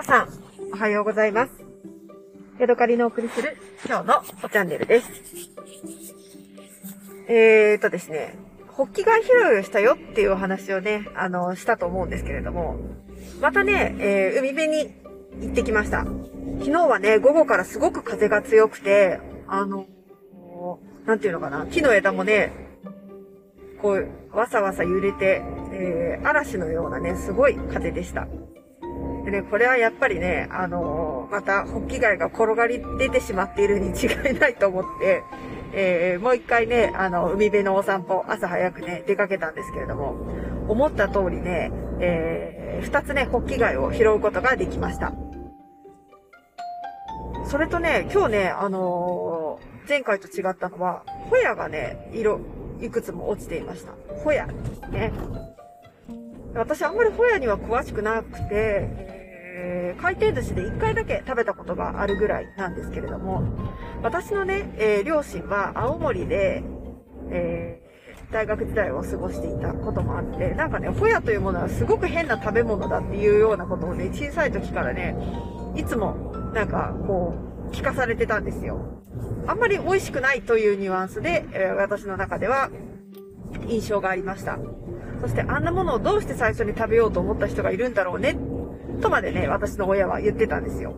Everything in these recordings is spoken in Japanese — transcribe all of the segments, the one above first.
皆さん、おはようございます。ヤドカリのお送りする今日のおチャンネルです。えーとですね、ホッキ貝拾いをしたよっていうお話をね、あの、したと思うんですけれども、またね、えー、海辺に行ってきました。昨日はね、午後からすごく風が強くて、あの、なんていうのかな、木の枝もね、こう、わさわさ揺れて、えー、嵐のようなね、すごい風でした。でね、これはやっぱりね、あのー、また、ホッキ貝が転がり出てしまっているに違いないと思って、えー、もう一回ね、あの、海辺のお散歩、朝早くね、出かけたんですけれども、思った通りね、えー、二つね、ホッキ貝を拾うことができました。それとね、今日ね、あのー、前回と違ったのは、ホヤがね、色、いくつも落ちていました。ホヤね。私あんまりホヤには詳しくなくて、えー、回転寿司で1回だけ食べたことがあるぐらいなんですけれども、私のね、えー、両親は青森で、えー、大学時代を過ごしていたこともあって、なんかね、ホヤというものはすごく変な食べ物だっていうようなことをね、小さい時からね、いつも、なんか、こう、聞かされてたんですよ。あんまり美味しくないというニュアンスで、え、私の中では印象がありました。そしてあんなものをどうして最初に食べようと思った人がいるんだろうね、とまでね、私の親は言ってたんですよ。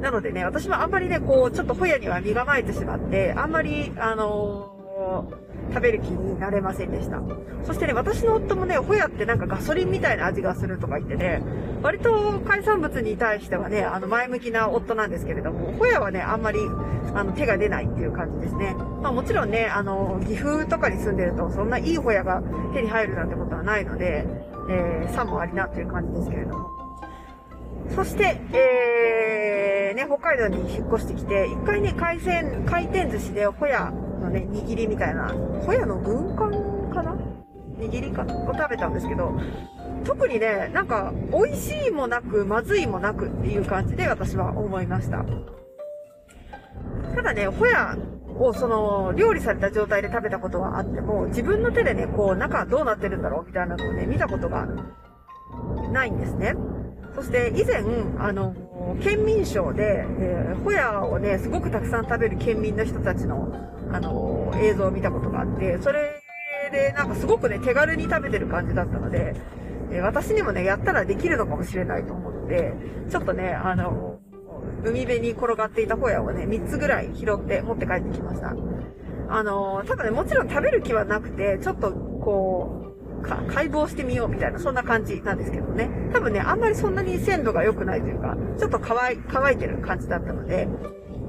なのでね、私もあんまりね、こう、ちょっとホヤには身構えてしまって、あんまり、あのー、食べる気になれませんでした。そしてね、私の夫もね、ホヤってなんかガソリンみたいな味がするとか言ってね、割と海産物に対してはね、あの、前向きな夫なんですけれども、ホヤはね、あんまり、あの、手が出ないっていう感じですね。まあもちろんね、あの、岐阜とかに住んでると、そんないいホヤが手に入るなんてことはないので、えー、さもありなっていう感じですけれども。そして、えー、ね、北海道に引っ越してきて、一回ね、海鮮、回転寿司でホヤのね、握りみたいな、ホヤの軍艦かな？握りかを食べたんですけど、特にね、なんか、美味しいもなく、まずいもなくっていう感じで私は思いました。ただね、ホヤをその、料理された状態で食べたことはあっても、自分の手でね、こう、中どうなってるんだろう？みたいなのをね、見たことがないんですね。そして以前、あの、県民賞で、えー、ホヤをね、すごくたくさん食べる県民の人たちの、あの、映像を見たことがあって、それでなんかすごくね、手軽に食べてる感じだったので、え、私にもね、やったらできるのかもしれないと思って、ちょっとね、あの、海辺に転がっていたホヤをね、3つぐらい拾って持って帰ってきました。あの、多分ね、もちろん食べる気はなくて、ちょっとこう、解剖してみようみたいな、そんな感じなんですけどね。多分ね、あんまりそんなに鮮度が良くないというか、ちょっと乾い、乾いてる感じだったので、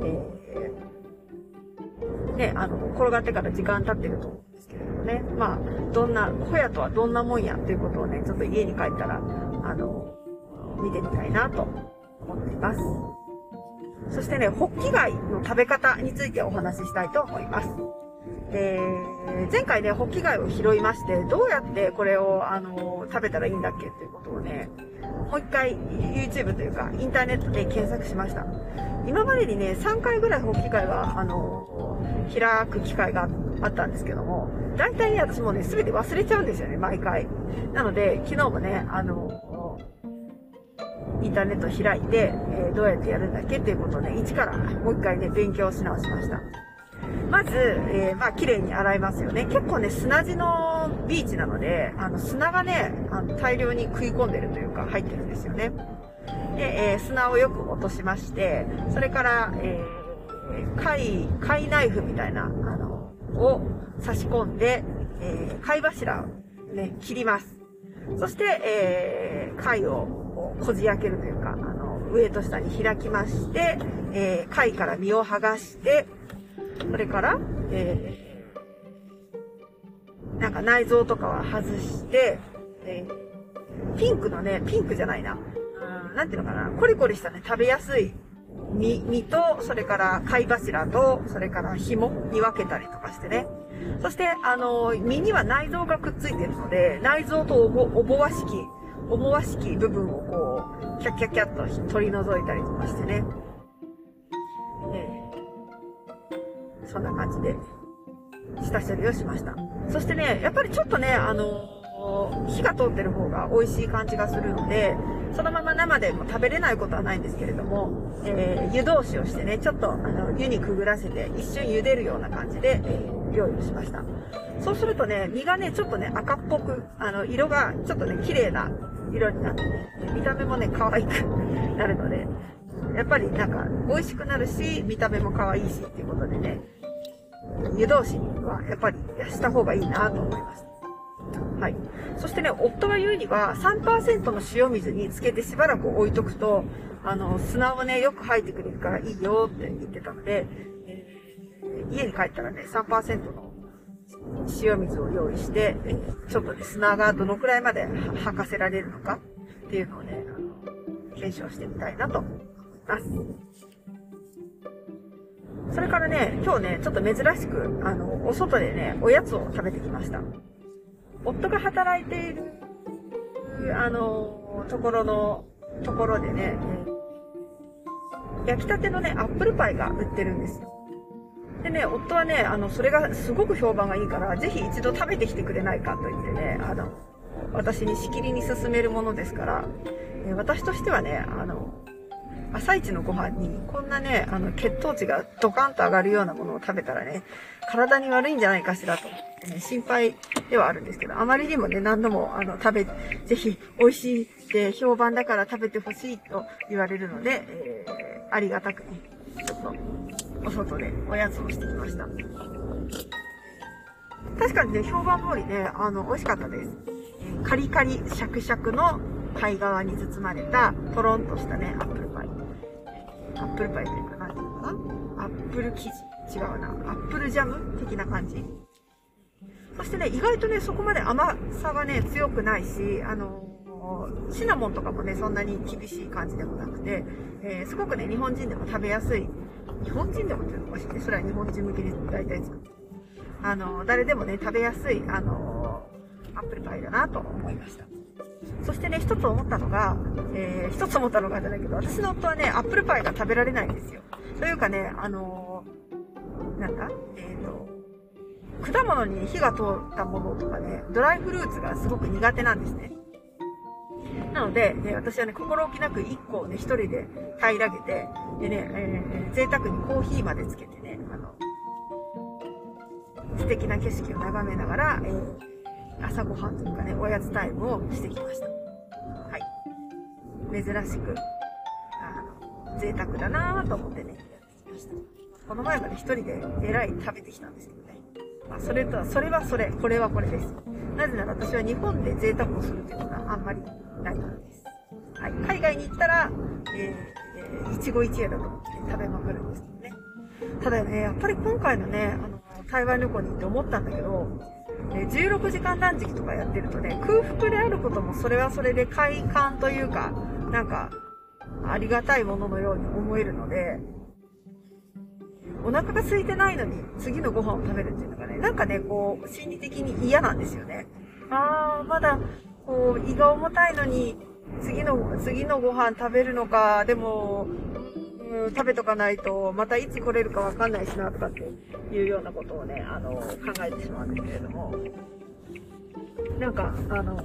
えー、ね、あの、転がってから時間経ってると思うんですけれどもね。まあ、どんな、ホヤとはどんなもんやということをね、ちょっと家に帰ったら、あの、見てみたいなと思っています。そしてね、ホッキ貝の食べ方についてお話ししたいと思います。えー、前回ね、ホッキ貝を拾いまして、どうやってこれを、あのー、食べたらいいんだっけっていうことをね、もう一回 YouTube というか、インターネットで検索しました。今までにね、3回ぐらいホッキ貝は、あのー、開く機会があったんですけども、大体ね、私もね、すべて忘れちゃうんですよね、毎回。なので、昨日もね、あのインターネット開いて、えどうやってやるんだっけっていうことをね、一からもう一回ね、勉強し直しました。まず、えー、まあ、綺麗に洗いますよね。結構ね、砂地のビーチなので、あの、砂がね、あの、大量に食い込んでるというか、入ってるんですよね。で、えー、砂をよく落としまして、それから、えー、貝、貝ナイフみたいな、あの、を差し込んで、えー、貝柱をね、切ります。そして、えー、貝をこじ開けるというか、あの、上と下に開きまして、えー、貝から身を剥がして、それから、えー、なんか内臓とかは外して、えー、ピンクのね、ピンクじゃないな。うん、なんていうのかな、コリコリしたね、食べやすい身、身と、それから貝柱と、それから紐に分けたりとかしてね。そして、あの、身には内臓がくっついてるので、内臓とおぼ、おぼわしき、おぼわしき部分をこう、キャッキャッキャッと取り除いたりとかしてね。そんな感じで、下処理をしました。そしてね、やっぱりちょっとね、あの、火が通ってる方が美味しい感じがするので、そのまま生でも食べれないことはないんですけれども、えー、湯通しをしてね、ちょっと、あの、湯にくぐらせて、一瞬茹でるような感じで、えー、料理をしました。そうするとね、身がね、ちょっとね、赤っぽく、あの、色がちょっとね、綺麗な色になってね、見た目もね、可愛くなるので、やっぱりなんか、美味しくなるし、見た目も可愛いしっていうことでね、湯通しはやっぱりした方がいいなと思います。はい。そしてね、夫が言うには3%の塩水につけてしばらく置いとくと、あの、砂をね、よく吐いてくれるからいいよって言ってたので、えー、家に帰ったらね、3%の塩水を用意して、ちょっとね、砂がどのくらいまで吐かせられるのかっていうのをね、あの、検証してみたいなと思います。それからね、今日ね、ちょっと珍しく、あの、お外でね、おやつを食べてきました。夫が働いている、あの、ところの、ところでね、焼きたてのね、アップルパイが売ってるんですよ。でね、夫はね、あの、それがすごく評判がいいから、ぜひ一度食べてきてくれないかと言ってね、あの、私にしきりに勧めるものですから、え私としてはね、あの、朝一のご飯に、こんなね、あの、血糖値がドカンと上がるようなものを食べたらね、体に悪いんじゃないかしらと思ってね、心配ではあるんですけど、あまりにもね、何度も、あの、食べ、ぜひ、美味しいって評判だから食べてほしいと言われるので、えー、ありがたくね、ちょっと、お外でおやつをしてきました。確かにね、評判通りね、あの、美味しかったです。カリカリ、シャクシャクのパイ皮に包まれた、トロンとしたね、アップル。アップルパイというか、なんていうのかな？アップル生地？違うな。アップルジャム的な感じ。そしてね、意外とね、そこまで甘さがね、強くないし、あのシナモンとかもね、そんなに厳しい感じでもなくて、えー、すごくね、日本人でも食べやすい。日本人でもっていうのおかしいね。それは日本人向けに大体作って。あの、誰でもね、食べやすい、あのアップルパイだなと思いました。そしてね、一つ思ったのが、えー、一つ思ったのがじゃないけど、私の夫はね、アップルパイが食べられないんですよ。というかね、あのー、なんだ？えっ、ー、と、果物に火が通ったものとかね、ドライフルーツがすごく苦手なんですね。なので、ね、私はね、心置きなく1個をね、一人で平らげて、でね、えー、贅沢にコーヒーまでつけてね、あの、素敵な景色を眺めながら、えー朝ごはんというかね、おやつタイムをしてきました。はい。珍しく、あの、贅沢だなぁと思ってね、やってきました。この前まで一人でえらい食べてきたんですけどね。まあ、それとは、それはそれ、これはこれです。なぜなら私は日本で贅沢をするというのがあんまりないからです。はい。海外に行ったら、えー、えー、一期一会だと思って食べまくるんですけどね。ただね、やっぱり今回のね、あの、台湾旅行に行って思ったんだけど、16時間断食とかやってるとね、空腹であることもそれはそれで快感というか、なんか、ありがたいもののように思えるので、お腹が空いてないのに次のご飯を食べるっていうのがね、なんかね、こう、心理的に嫌なんですよね。あー、まだ、こう、胃が重たいのに、次の、次のご飯食べるのか、でも、うん、食べとかないと、またいつ来れるかわかんないしな、とかっていうようなことをね、あの、考えてしまうんですけれども、なんか、あの、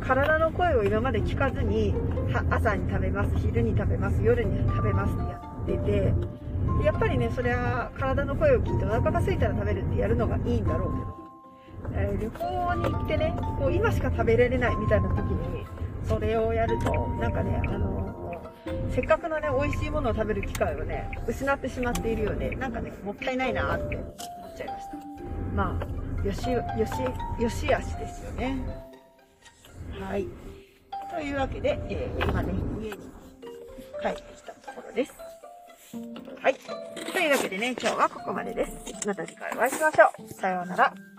体の声を今まで聞かずに、朝に食べます、昼に食べます、夜に食べますってやってて、やっぱりね、それは体の声を聞いてお腹が空いたら食べるってやるのがいいんだろうけど、えー、旅行に行ってね、こう今しか食べられないみたいな時に、それをやると、なんかね、あの、せっかくのね、美味しいものを食べる機会をね、失ってしまっているようね。なんかね、もったいないなって思っちゃいました。まあ、よし、よし、よし足ですよね。はい。というわけで、えー、今ね、家に帰ってきたところです。はい。というわけでね、今日はここまでです。また次回お会いしましょう。さようなら。